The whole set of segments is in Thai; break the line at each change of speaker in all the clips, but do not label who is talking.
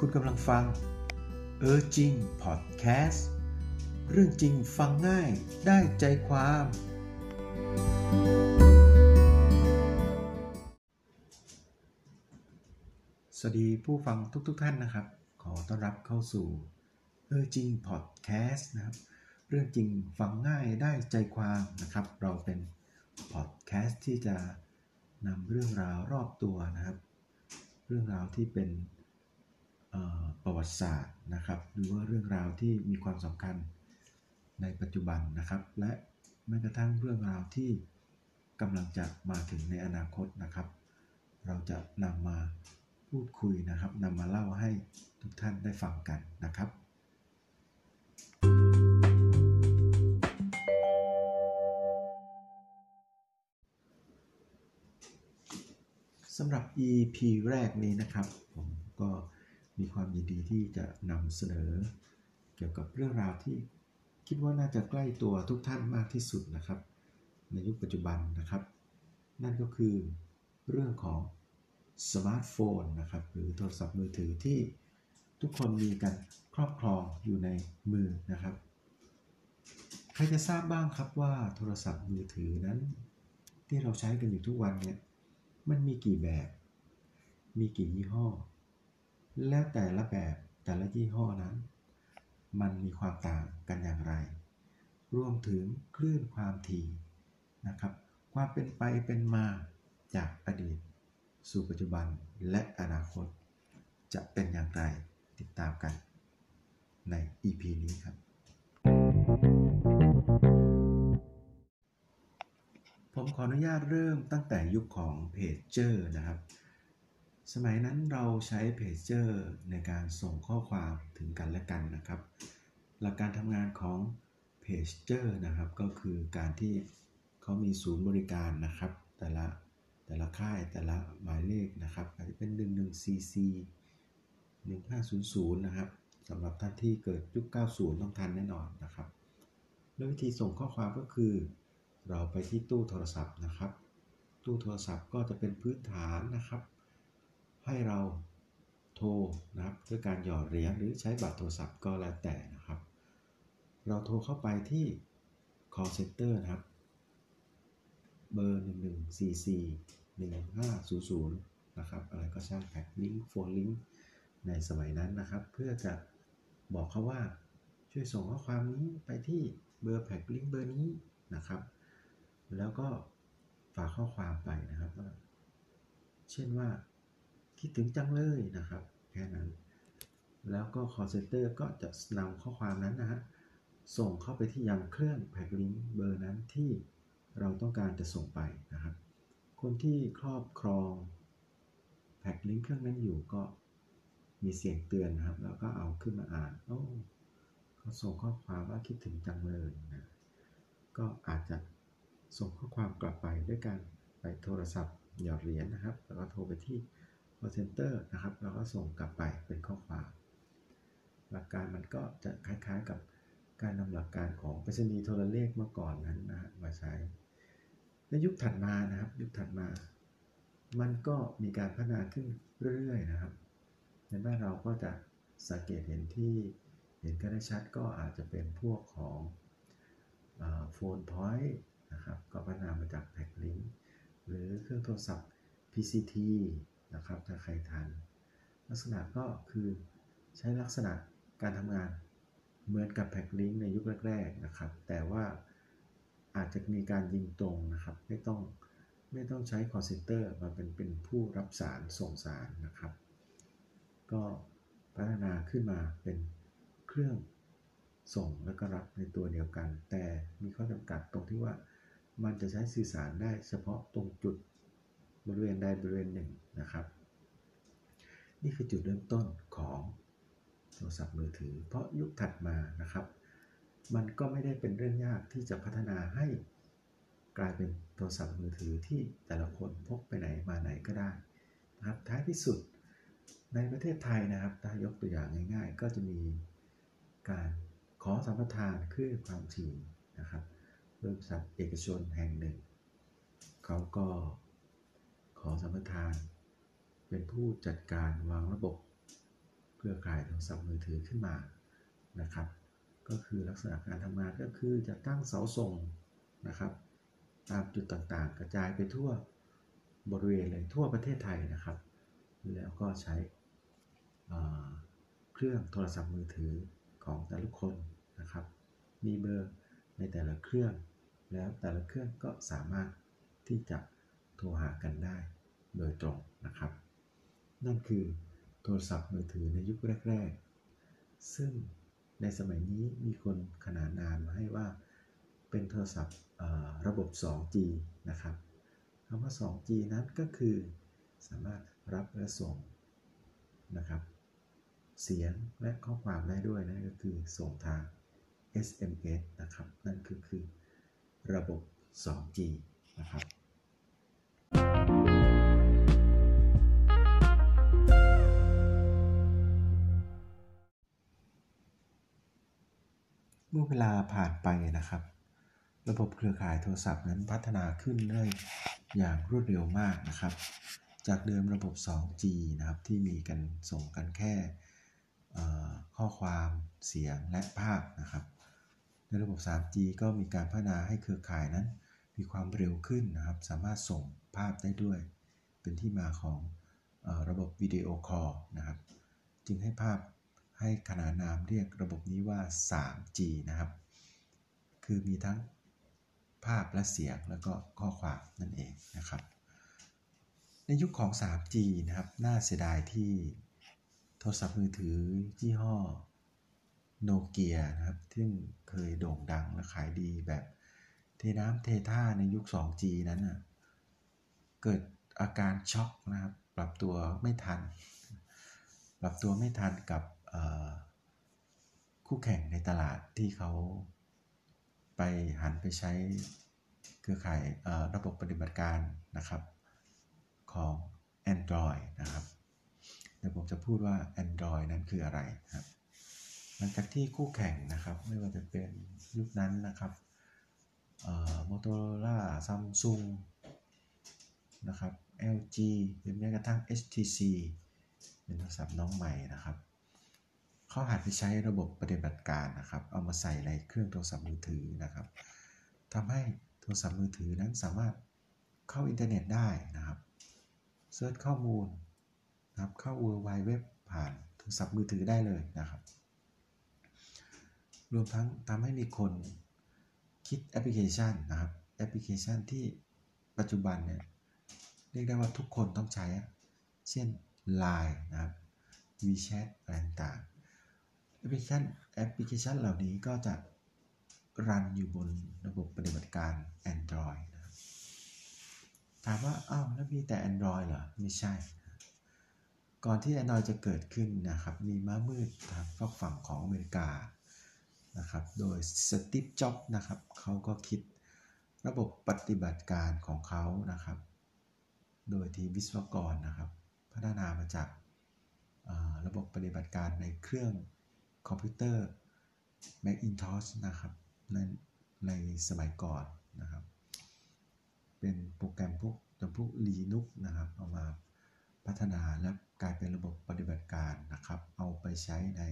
คุณกำลังฟังเออจริงพอดแคสต์เรื่องจริงฟังง่ายได้ใจความ สวัสดีผู้ฟังทุกๆทท่านนะครับ ขอต้อนรับเข้าสู่เออจริงพอดแคสต์นะครับ เรื่องจริงฟังง่ายได้ใจความนะครับ เราเป็นพอดแคสต์ที่จะนำเรื่องราวรอบตัวนะครับ เรื่องราวที่เป็น ประวัติศาสตร์นะครับ หรือว่าเรื่องราวที่มีความสำคัญในปัจจุบันนะครับ และแม้กระทั่งเรื่องราวที่กำลังจะมาถึงในอนาคตนะครับ เราจะนำมาพูดคุยนะครับนำมาเล่าให้ทุกท่านได้ฟังกันนะครับสำหรับ EP แรกนี้นะครับ ผมก็ มีความยินดีที่จะนำเสนอ เกี่ยวกับเรื่องราวที่คิดว่าน่าจะใกล้ตัวทุกท่านมากที่สุดนะครับ ในยุคปัจจุบันนะครับ นั่นก็คือเรื่องของสมาร์ทโฟนนะครับหรือโทรศัพท์มือถือที่ทุกคนมีกันครอบครองอยู่ในมือนะครับ ใครจะทราบบ้างครับว่าโทรศัพท์มือถือนั้น ที่เราใช้กันอยู่ทุกวันเนี่ยมันมีกี่แบบ มีกี่ยี่ห้อ แล้วแต่ละแบบแต่ละยี่ห้อนั้น มันมีความต่างกันอย่างไร รวมถึงคลื่นความถี่นะครับ ความเป็นไปเป็นมาจากอดีต สู่ปัจจุบันและอนาคต จะเป็นอย่างไรติดตามกันใน EP นี้ครับ ผมขออนุญาตเริ่มตั้งแต่ยุคของเพจเจอร์นะครับ สมัยนั้นเราใช้เพจเจอร์ในการส่งข้อความถึงกันและกันนะครับ หลักการทำงานของเพจเจอร์นะครับ ก็คือการที่เขามีศูนย์บริการนะครับ แต่ละแต่ละค่ายแต่ละหมายเลขนะครับอาจจะเป็น 11cc 1500 นะครับสำหรับท่านที่เกิดยุค 90 ต้องทันแน่นอนนะครับแล้ววิธีส่งข้อความก็คือ เราไปที่ตู้โทรศัพท์นะครับ ตู้โทรศัพท์ก็จะเป็นพื้นฐานนะครับ ให้เราโทรนะครับด้วยการหยอดเหรียญหรือใช้บัตรโทรศัพท์ก็แล้วแต่นะครับ เราโทรเข้าไปที่ call center นะครับ เบอร์ 1144 1500 นะครับ อะไรก็ช่างแพ็คลิงก์โฟนลิงก์ในสมัยนั้นนะครับ เพื่อจะบอกเขาว่าช่วยส่งข้อความนี้ไปที่เบอร์แพ็กลิงก์เบอร์นี้นะครับ แล้วก็ฝากข้อความไปนะครับว่า เช่นว่า คิดถึงจังเลยนะครับ แค่นั้น แล้วก็ call center ก็จะนำข้อความนั้นนะฮะส่งเข้าไปที่ยังเครื่องแพ็กลิงก์เบอร์นั้นที่เราต้องการจะส่งไปนะครับ คนที่ครอบครองแพ็กลิงก์เครื่องนั้นอยู่ก็มีเสียงเตือนนะครับ แล้วก็เอาขึ้นมาอ่านโอ้เขาส่งข้อความว่าคิดถึงจังเลยนะก็อาจจะส่งข้อความกลับไปด้วยการไปโทรศัพท์หยอดเหรียญนะครับ แล้วก็โทรไปที่ call center นะครับแล้วก็ส่งกลับไปเป็นข้อความหลักการมันก็จะคล้ายๆกับการนำหลักการของไปรษณีย์โทรเลขเมื่อก่อนนั้นนะมาใช้ในยุคถัดมานะครับ ยุคถัดมา มันก็มีการพัฒนาขึ้นเรื่อยๆนะครับ ในบ้านเราก็จะสังเกตเห็นที่เห็นกันได้ชัดก็อาจจะเป็นพวกของโฟนพอยต์นะครับ ก็พัฒนามาจากแพ็กลิงหรือเครื่องโทรศัพท์ PCT นะครับถ้าใครทันลักษณะก็คือใช้ลักษณะการทำงานเหมือนกับแพ็กลิงในยุคแรกๆนะครับ แต่ว่าอาจจะมีการยิงตรงนะครับ ไม่ต้องไม่ต้องใช้ call center มาเป็นเป็นผู้รับสารส่งสารนะครับ ก็พัฒนาขึ้นมาเป็นเครื่องส่งและก็รับในตัวเดียวกัน แต่มีข้อจำกัดตรงที่ว่ามันจะใช้สื่อสารได้เฉพาะตรงจุด บริเวณใดบริเวณหนึ่งนะครับ นี่คือจุดเริ่มต้นของโทรศัพท์มือถือ เพราะยุคถัดมานะครับ มันก็ไม่ได้เป็นเรื่องยากที่จะพัฒนาให้กลายเป็นโทรศัพท์มือถือที่แต่ละคนพกไปไหนมาไหนก็ได้นะครับท้ายที่สุดในประเทศไทยนะครับถ้ายกตัวอย่างง่าย ๆ ก็จะมีการขอสัมปทานคลื่นความถี่นะครับบริษัทเอกชนแห่งหนึ่ง เขาก็ ของสัมปทาน เป็นผู้จัดการวางระบบเครือข่ายโทรศัพท์มือถือขึ้นมานะครับ ก็คือลักษณะการทำงานก็คือจะตั้งเสาส่งนะครับ ตามจุดต่างๆ กระจายไปทั่วบริเวณเลยทั่วประเทศไทยนะครับ แล้วก็ใช้เครื่องโทรศัพท์มือถือของแต่ละคนนะครับ มีเบอร์ในแต่ละเครื่อง แล้วแต่ละเครื่องก็สามารถที่จะโทรหากันได้ โดยตรงนะครับ นั่นคือโทรศัพท์มือถือในยุคแรก ๆ ซึ่งในสมัยนี้มีคนขนานนามมาให้ว่าเป็นโทรศัพท์ระบบ 2G นะครับคำว่า 2G นั้นก็คือสามารถรับและส่งนะครับ เสียงและข้อความได้ด้วยนั่นก็คือส่งทาง SMS นะครับ นั่นคือคือระบบ 2G นะครับ มื่อเวลาผ่านไปนะครับ ระบบเครือข่ายโทรศัพท์นั้นพัฒนาขึ้นได้อย่างรวดเร็วมากนะครับ จากเดิมระบบ 2G นะครับที่มีกันส่งกันแค่ข้อความเสียงและภาพนะครับ ในระบบ 3G ก็มีการพัฒนาให้เครือข่ายนั้น มีความเร็วขึ้นนะครับ สามารถส่งภาพได้ด้วย เป็นที่มาของอระบบวิดีโอคอลนะครับ จึงให้ภาพ ให้ขนานนามเรียกระบบนี้ว่า 3G นะครับ คือมีทั้งภาพและเสียงแล้วก็ข้อความนั่นเองนะครับ ในยุคของ 3G นะครับ น่าเสียดายที่โทรศัพท์มือถือยี่ห้อโนเกียนะครับที่เคยโด่งดังและขายดีแบบเทน้ำเทท่าในยุค 2G นั้นนะเกิดอาการช็อกนะครับ ปรับตัวไม่ทัน ปรับตัวไม่ทันกับ คู่แข่งในตลาดที่เขาไปหันไปใช้เครือข่ายระบบปฏิบัติการนะครับของ Android นะครับเดี๋ยวผมจะพูดว่า Android นั้นคืออะไรครับ หลังจากที่คู่แข่งนะครับ ไม่ว่าจะเป็นยุคนั้นนะครับ Motorola Samsung นะครับ LG หรือแม้กระทั่ง HTC เป็นโทรศัพท์น้องใหม่นะครับ เขาหันไปใช้ระบบปฏิบัติการนะครับ เอามาใส่ในเครื่องโทรศัพท์มือถือนะครับทำให้โทรศัพท์มือถือนั้นสามารถเข้าอินเทอร์เน็ตได้นะครับ search ข้อมูลนะครับเข้า World Wide Web ผ่านโทรศัพท์มือถือได้เลยนะครับ รวมทั้งทำให้มีคนคิดแอปพลิเคชันนะครับ แอปพลิเคชันที่ปัจจุบันเนี่ยเรียกได้ว่าทุกคนต้องใช้ เช่น Line นะครับ WeChat อะไรต่าง พลิเคชันแอปพลิเคชันเหล่านี้ก็จะ run อยู่บนระบบปฏิบัติการ Android นะครับถามว่าอ้าวแล้วมีแต่ Android เหรอ ไม่ใช่ ก่อนที่ Android จะเกิดขึ้นนะครับ มีม้ามืดทางฝั่งฝั่งของอเมริกานะครับ โดยสตีฟจ็อบส์นะครับ เขาก็คิดระบบปฏิบัติการของเขานะครับ โดยทีมวิศวกรนะครับ พัฒนามาจากระบบปฏิบัติการในเครื่อง คอมพิวเตอร์ Macintosh นะครับ ในในสมัยก่อนนะครับ เป็นโปรแกรมพวกจำพวก Linux นะครับ เอามาพัฒนาและกลายเป็นระบบปฏิบัติการนะครับ เอาไปใช้ใน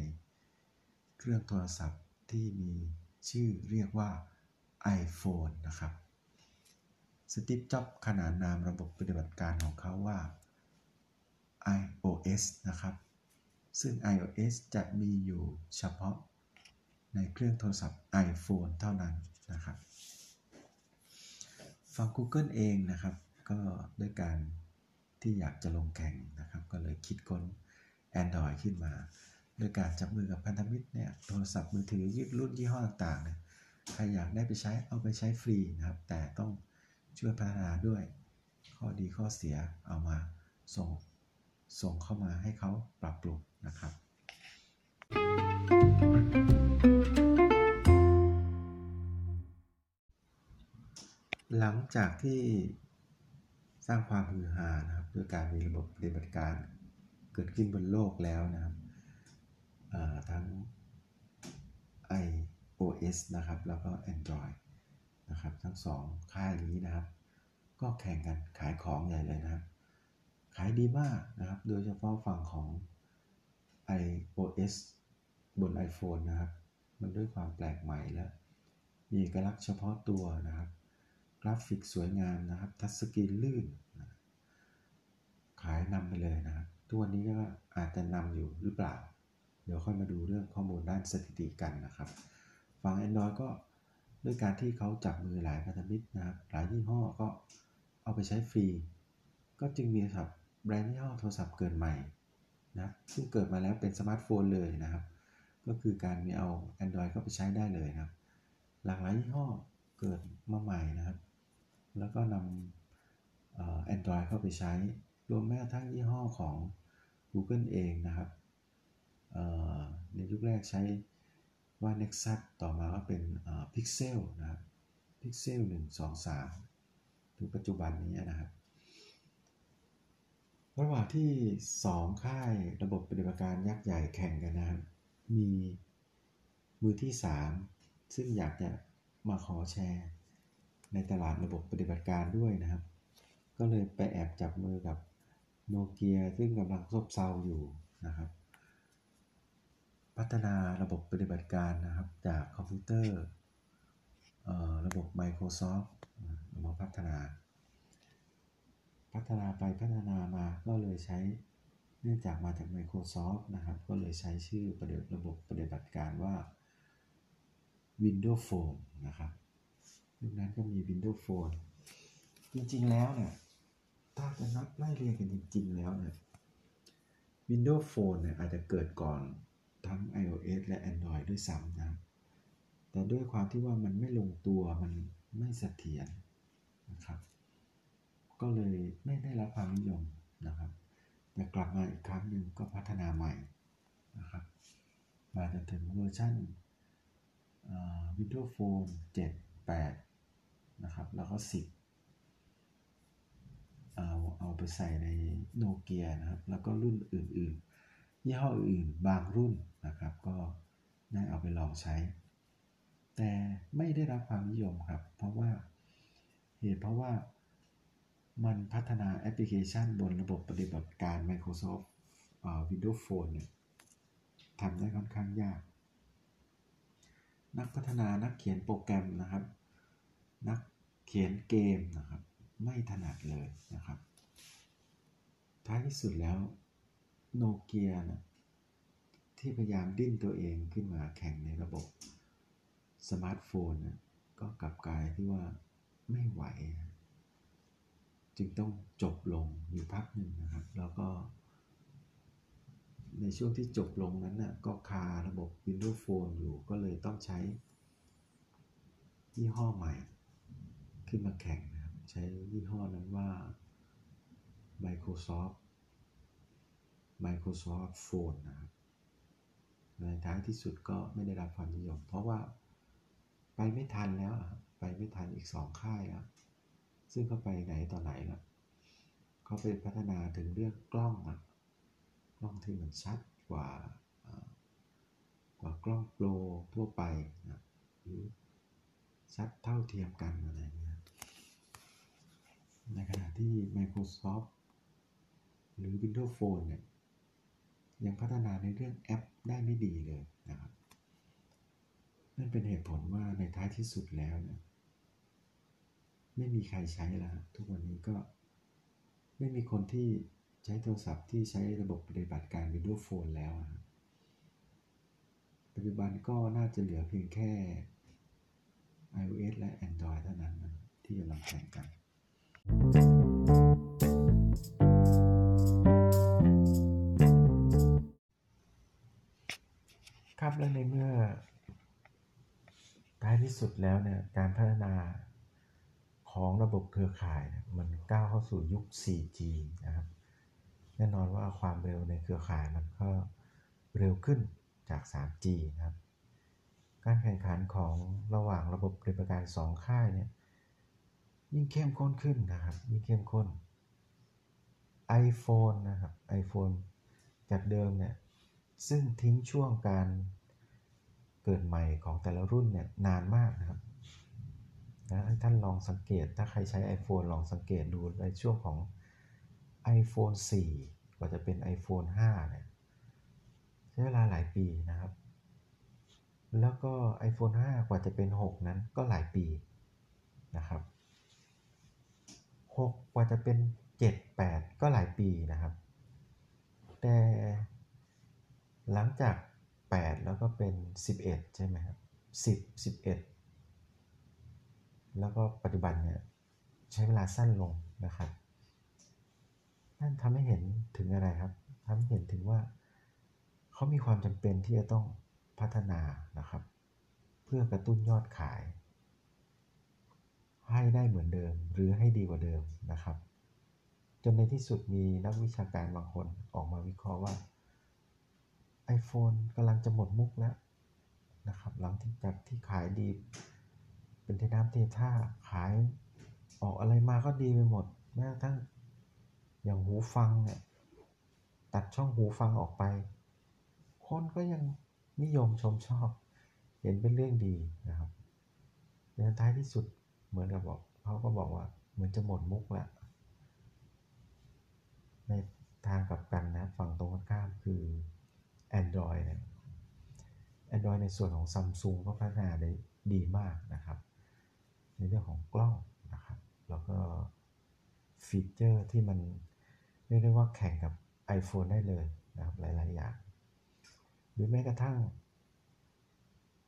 เครื่องโทรศัพท์ที่มีชื่อเรียกว่า iPhone นะครับ สตีฟจ็อบขนานนามระบบปฏิบัติการของเขาว่า iOS นะครับ ซึ่ง iOS จะมีอยู่เฉพาะในเครื่องโทรศัพท์ iPhone เท่านั้นนะครับฝั่ง Google เองนะครับ ก็ด้วยการที่อยากจะลงแข่งนะครับ ก็เลยคิดค้น Android ขึ้นมา โดยการจับมือกับพันธมิตรเนี่ยโทรศัพท์มือถือรุ่นยี่ห้อต่างๆเนี่ยใครอยากได้ไปใช้เอาไปใช้ฟรีนะครับ แต่ต้องช่วยพัฒนาด้วย ข้อดีข้อเสียเอามาส่งส่งเข้ามาให้เขาปรับปรุง นะครับหลังจากที่สร้างความฮือฮานะครับด้วยการมีระบบปฏิบัติการเกิดขึ้นบนโลกแล้วนะครับทั้ง iOS นะครับ แล้วก็ Android นะครับ ทั้งสองค่ายนี้นะครับ ก็แข่งกันขายของใหญ่เลยนะครับ ขายดีมากนะครับ โดยเฉพาะฝั่งของ iOS บน iPhone นะครับ มันด้วยความแปลกใหม่และมีเอกลักษณ์เฉพาะตัวนะครับ กราฟิกสวยงามนะครับ ทัชสกรีนลื่นนะขายนำไปเลยนะครับทุกวันนี้ก็อาจจะนำอยู่หรือเปล่า เดี๋ยวค่อยมาดูเรื่องข้อมูลด้านสถิติกันนะครับ ฝั่ง Android ก็ด้วยการที่เขาจับมือหลายพันธมิตรนะครับ หลายยี่ห้อก็เอาไปใช้ฟรี ก็จึงมีครับแบรนด์ยี่ห้อโทรศัพท์เกิดใหม่ นะซึ่งเกิดมาแล้วเป็นสมาร์ทโฟนเลยนะครับ ก็คือการมีเอา Android เข้าไปใช้ได้เลยนะครับ หลากหลายยี่ห้อเกิดมาใหม่นะครับ แล้วก็นำ Android เข้าไปใช้ รวมแม้กระทั่งยี่ห้อของ Google เองนะครับ ในยุคแรกใช้ว่า Nexus ต่อมาก็เป็น Pixel นะครับ Pixel 1 2 3 ถึงปัจจุบันนี้นะครับ ระหว่างที่ 2 ค่ายระบบปฏิบัติการยักษ์ใหญ่แข่งกันนะครับ มีมือที่ 3 ซึ่งอยากจะมาขอแชร์ ในตลาดระบบปฏิบัติการด้วยนะครับ ก็เลยไปแอบจับมือกับโนเกียซึ่งกำลังซบเซาอยู่นะครับ พัฒนาระบบปฏิบัติการนะครับ จากคอมพิวเตอร์ระบบ Microsoft มาพัฒนา พัฒนาไปพัฒนามาก็เลยใช้เนื่องจากมาจาก Microsoft นะครับ ก็เลยใช้ชื่อประบบปฏิบัติการว่า Windows Phone นะครับยุคนั้นก็มี Windows Phone จริงๆแล้วเนี่ยถ้าจะนับไล่เรียงกันจริง ๆ แล้วเนี่ย Windows Phone เนี่ยอาจจะเกิดก่อนทั้ง iOS และ Android ด้วยซ้ำนะ แต่ด้วยความที่ว่ามันไม่ลงตัวมันไม่เสถียรนะครับ ก็เลยไม่ได้รับความนิยมนะครับ แต่กลับมาอีกครั้งหนึ่งก็พัฒนาใหม่นะครับ มาจนถึงเวอร์ชัน Windows Phone 7 8 นะครับ แล้วก็ 10 เอาเอาไปใส่ในโนเกียนะครับ แล้วก็รุ่นอื่นๆ ยี่ห้ออื่นบางรุ่นนะครับ ก็ได้เอาไปลองใช้ แต่ไม่ได้รับความนิยมครับ เพราะว่าเหตุเพราะว่า มันพัฒนาแอปพลิเคชันบนระบบปฏิบัติการ Microsoft Windows Phone เนี่ยทำได้ค่อนข้างยาก นักพัฒนานักเขียนโปรแกรมนะครับ นักเขียนเกมนะครับ ไม่ถนัดเลยนะครับ ท้ายที่สุดแล้วโนเกียนะที่พยายามดิ้นตัวเองขึ้นมาแข่งในระบบสมาร์ทโฟนนะก็กลับกลายที่ว่าไม่ไหว จึงต้องจบลงอยู่พักหนึ่งนะครับ แล้วก็ ในช่วงที่จบลงนั้นนะ่ะก็คาระบบ Windows Phone อยู่ก็เลยต้องใช้ยี่ห้อใหม่ ขึ้นมาแข่งนะครับ ใช้ยี่ห้อนั้นว่า Microsoft Microsoft Phone นะครับในท้ายที่สุดก็ไม่ได้รับความนิยม เพราะว่าไปไม่ทันแล้วไปไม่ทันอีกสองค่ายแล้ว ซึ่งก็ไปไหนต่อไหนแล้วเขาไปพัฒนาถึงเรื่องกล้องอะกล้องที่มันชัดกว่ากว่ากล้องโปรทั่วไปนะหรือชัดเท่าเทียมกันอะไรเงี้ยในขณะที่ Microsoft หรือ Windows Phone เนี่ยยังพัฒนาในเรื่องแอปได้ไม่ดีเลยนะครับ นั่นเป็นเหตุผลว่าในท้ายที่สุดแล้วเนี่ย ไม่มีใครใช้แล้วทุกวันนี้ก็ ไม่มีคนที่ใช้โทรศัพท์ที่ใช้ระบบปฏิบัติการ Windows Phone แล้วปัจจุบันก็น่าจะเหลือเพียงแค่ iOS และ Android เท่านั้นนะที่กำลังแข่งกันครับและในเมื่อท้ายที่สุดแล้วเนี่ยการพัฒนา ของระบบเครือข่ายมันก้าวเข้าสู่ยุค 4G นะครับ แน่นอนว่าความเร็วในเครือข่ายมันก็เร็วขึ้นจาก 3G นะครับ การแข่งขันของระหว่างระบบปฏิบัติการ 2 ค่ายเนี่ยยิ่งเข้มข้นขึ้นนะครับ ยิ่งเข้มข้น iPhone นะครับ iPhone จากเดิมเนี่ย ซึ่งทิ้งช่วงการเกิดใหม่ของแต่ละรุ่นเนี่ยนานมากนะครับ นะให้ท่านลองสังเกต ถ้าใครใช้ iPhone ลองสังเกตดูในช่วงของ iPhone 4 กว่าจะเป็น iPhone 5 เนี่ย ใช้เวลาหลายปีนะครับ แล้วก็ iPhone 5 กว่าจะเป็น 6 นั้นก็หลายปีนะครับ 6 กว่าจะเป็น 7 8 ก็หลายปีนะครับ แต่หลังจาก 8 แล้วก็เป็น 11 ใช่ไหมครับ 10 11 แล้วก็ปัจจุบันเนี่ยใช้เวลาสั้นลงนะครับนั่นทำให้เห็นถึงอะไรครับทำให้เห็นถึงว่าเขามีความจำเป็นที่จะต้องพัฒนานะครับ เพื่อกระตุ้นยอดขาย ให้ได้เหมือนเดิมหรือให้ดีกว่าเดิมนะครับ จนในที่สุดมีนักวิชาการบางคนออกมาวิเคราะห์ว่า iPhone กำลังจะหมดมุกแล้วนะครับ หลังจากที่ขายดี เป็นเทน้ำเทท่าขาย ออกอะไรมาก็ดีไปหมดแม้กระทั่งอย่างหูฟังเนี่ยตัดช่องหูฟังออกไป คนก็ยังนิยมชมชอบ เห็นเป็นเรื่องดีนะครับในท้ายที่สุดเหมือนกับบอกเขาก็บอกว่าเหมือนจะหมดมุกแล้วในทางกลับกันนะฝั่งตรงข้ามคือ Android เนี่ย Android ในส่วนของ Samsung ก็พัฒนาได้ดีมากนะครับ ในเรื่องของกล้องนะครับ แล้วก็ฟีเจอร์ที่มันเรียกได้ว่าแข่งกับ iPhone ได้เลยนะครับหลาย ๆ อย่าง หรือแม้กระทั่ง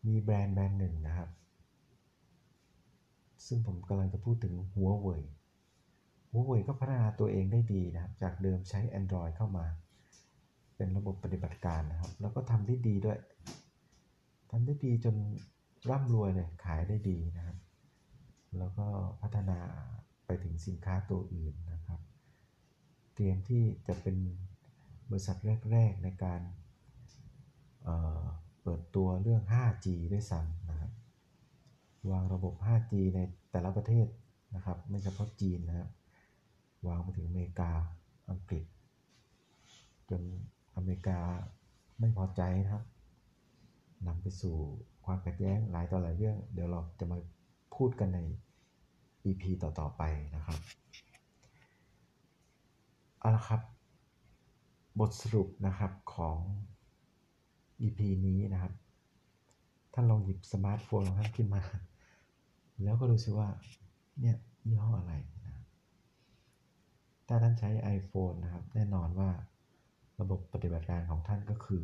มีแบรนด์แบรนด์หนึ่งนะครับ ซึ่งผมกำลังจะพูดถึงหัวเว่ยหัวเว่ยก็พัฒนาตัวเองได้ดีนะครับ จากเดิมใช้ Android เข้ามา เป็นระบบปฏิบัติการนะครับ แล้วก็ทำได้ดีด้วยทำได้ดีจนร่ำรวยเลยขายได้ดีนะครับ แล้วก็พัฒนาไปถึงสินค้าตัวอื่นนะครับ เตรียมที่จะเป็นบริษัทแรก ๆ ในการเเปิดตัวเรื่อง 5G ด้วยซ้ำนะครับ วางระบบ 5G ในแต่ละประเทศนะครับ ไม่เฉพาะจีนนะครับ วางไปถึงอเมริกา อังกฤษ จนอเมริกาไม่พอใจนะครับนำไปสู่ความขัดแย้งหลายต่อหลายเรื่อง เดี๋ยวเราจะมาพูดกันใน EP ต่อๆไปนะครับเอาละครับ บทสรุปนะครับของ EP นี้นะครับ ท่านลองหยิบสมาร์ทโฟนของท่านขึ้นมา แล้วก็ดูซิว่า เนี่ยยี่ห้ออะไรนะถ้าท่านใช้ iPhone นะครับ แน่นอนว่าระบบปฏิบัติการของท่านก็คือ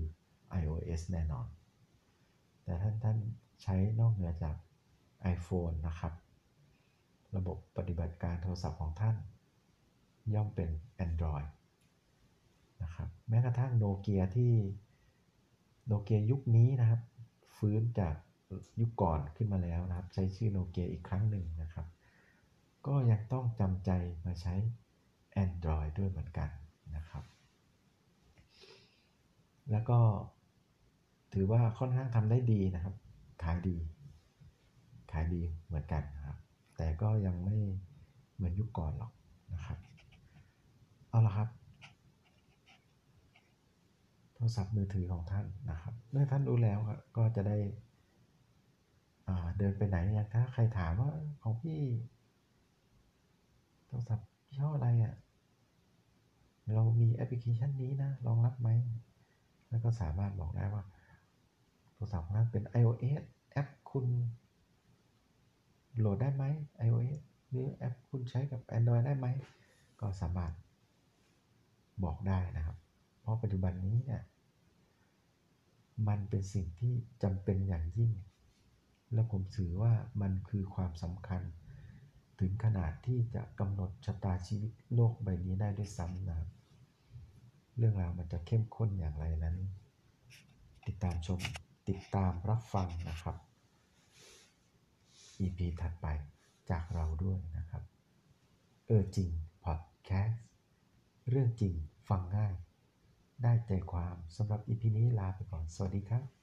iOS แน่นอน แต่ท่านท่านใช้นอกเหนือจาก iPhone นะครับ ระบบปฏิบัติการโทรศัพท์ของท่าน ย่อมเป็น Android นะครับแม้กระทั่งโนเกียที่โนเกียยุคนี้นะครับ ฟื้นจากยุคก่อนขึ้นมาแล้วนะครับ ใช้ชื่อโนเกียอีกครั้งหนึ่งนะครับ ก็ยังต้องจำใจมาใช้ Android ด้วยเหมือนกันนะครับ แล้วก็ถือว่าค่อนข้างทำได้ดีนะครับ ขายดี ขายดีเหมือนกันนะครับ แต่ก็ยังไม่เหมือนยุคก่อนหรอกนะครับ เอาละครับ โทรศัพท์มือถือของท่านนะครับ เมื่อท่านรู้แล้วก็จะได้เดินไปไหนอย่างถ้าใครถามว่าของพี่โทรศัพท์ยี่ห้ออะไรอะ่ะ เรามีแอปพลิเคชันนี้นะรองรับไหม แล้วก็สามารถบอกได้ว่าโทรศัพท์นั้นเป็น iOS แอปคุณ โหลดได้ไหม iOS หรือแอปคุณใช้กับ Android ได้ไหม ก็สามารถบอกได้นะครับ เพราะปัจจุบันนี้เนี่ยมันเป็นสิ่งที่จำเป็นอย่างยิ่ง และผมถือว่ามันคือความสำคัญ ถึงขนาดที่จะกำหนดชะตาชีวิตโลกใบนี้ได้ด้วยซ้ำนะครับ เรื่องราวมันจะเข้มข้นอย่างไรนั้น ติดตามชมติดตามรับฟังนะครับ EP ถัดไปจากเราด้วยนะครับ เออจริงพอดแคสต์เรื่องจริงฟังง่าย ได้ใจความสำหรับอีพีนี้ลาไปก่อน สวัสดีครับ